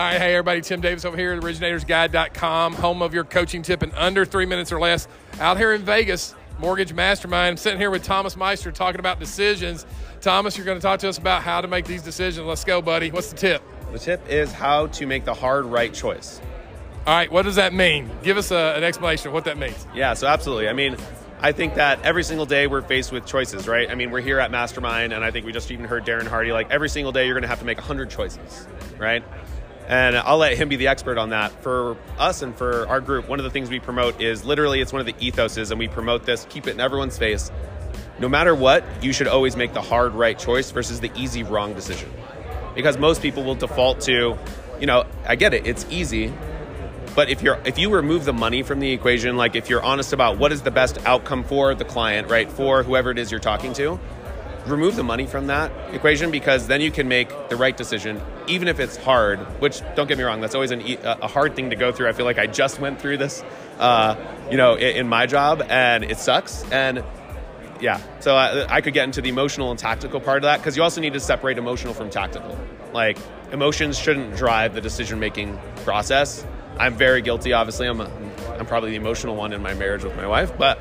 right, hey everybody, Tim Davis over here at originatorsguide.com, home of your coaching tip in under three minutes or less. Out here in Vegas, Mortgage Mastermind. I'm sitting here with Thomas Meister talking about decisions. Thomas, you're going to talk to us about how to make these decisions. Let's go, buddy. What's the tip? The tip is how to make the hard right choice. All right, what does that mean? Give us a, an explanation of what that means. Yeah, so absolutely. I mean, I think that every single day we're faced with choices, right? I mean, we're here at Mastermind, and I think we just even heard Darren Hardy. Like every single day, you're going to have to make 100 choices, right? And I'll let him be the expert on that. For us and for our group, one of the things we promote is literally it's one of the ethoses, and we promote this, keep it in everyone's face. No matter what, you should always make the hard right choice versus the easy wrong decision. Because most people will default to, you know, I get it, it's easy, but if you're if you remove the money from the equation, like if you're honest about what is the best outcome for the client, right, for whoever it is you're talking to, remove the money from that equation because then you can make the right decision, even if it's hard. Which don't get me wrong, that's always an, a hard thing to go through. I feel like I just went through this, uh, you know, in, in my job, and it sucks. And yeah, so I, I, could get into the emotional and tactical part of that because you also need to separate emotional from tactical. Like emotions shouldn't drive the decision making process I'm very guilty. Obviously, I'm a, I'm probably the emotional one in my marriage with my wife, but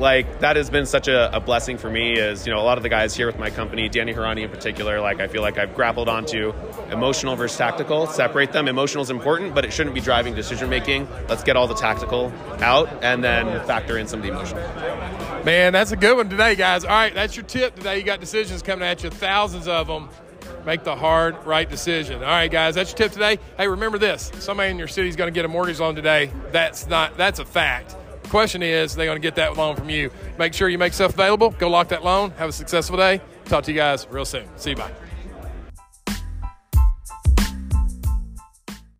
like that has been such a, a, blessing for me is you know a lot of the guys here with my company danny Harani in particular like i feel like i've grappled onto emotional versus tactical separate them emotional is important but it shouldn't be driving decision making let's get all the tactical out and then factor in some of the emotional man that's a good one today guys all right that's your tip today you got decisions coming at you thousands of them make the hard, right decision. All right, guys, that's your tip today. Hey, remember this: somebody in your city is going to get a mortgage loan today. That's not that's a fact. Question is, they're going to get that loan from you. Make sure you make stuff available. Go lock that loan. Have a successful day. Talk to you guys real soon. See you. Bye.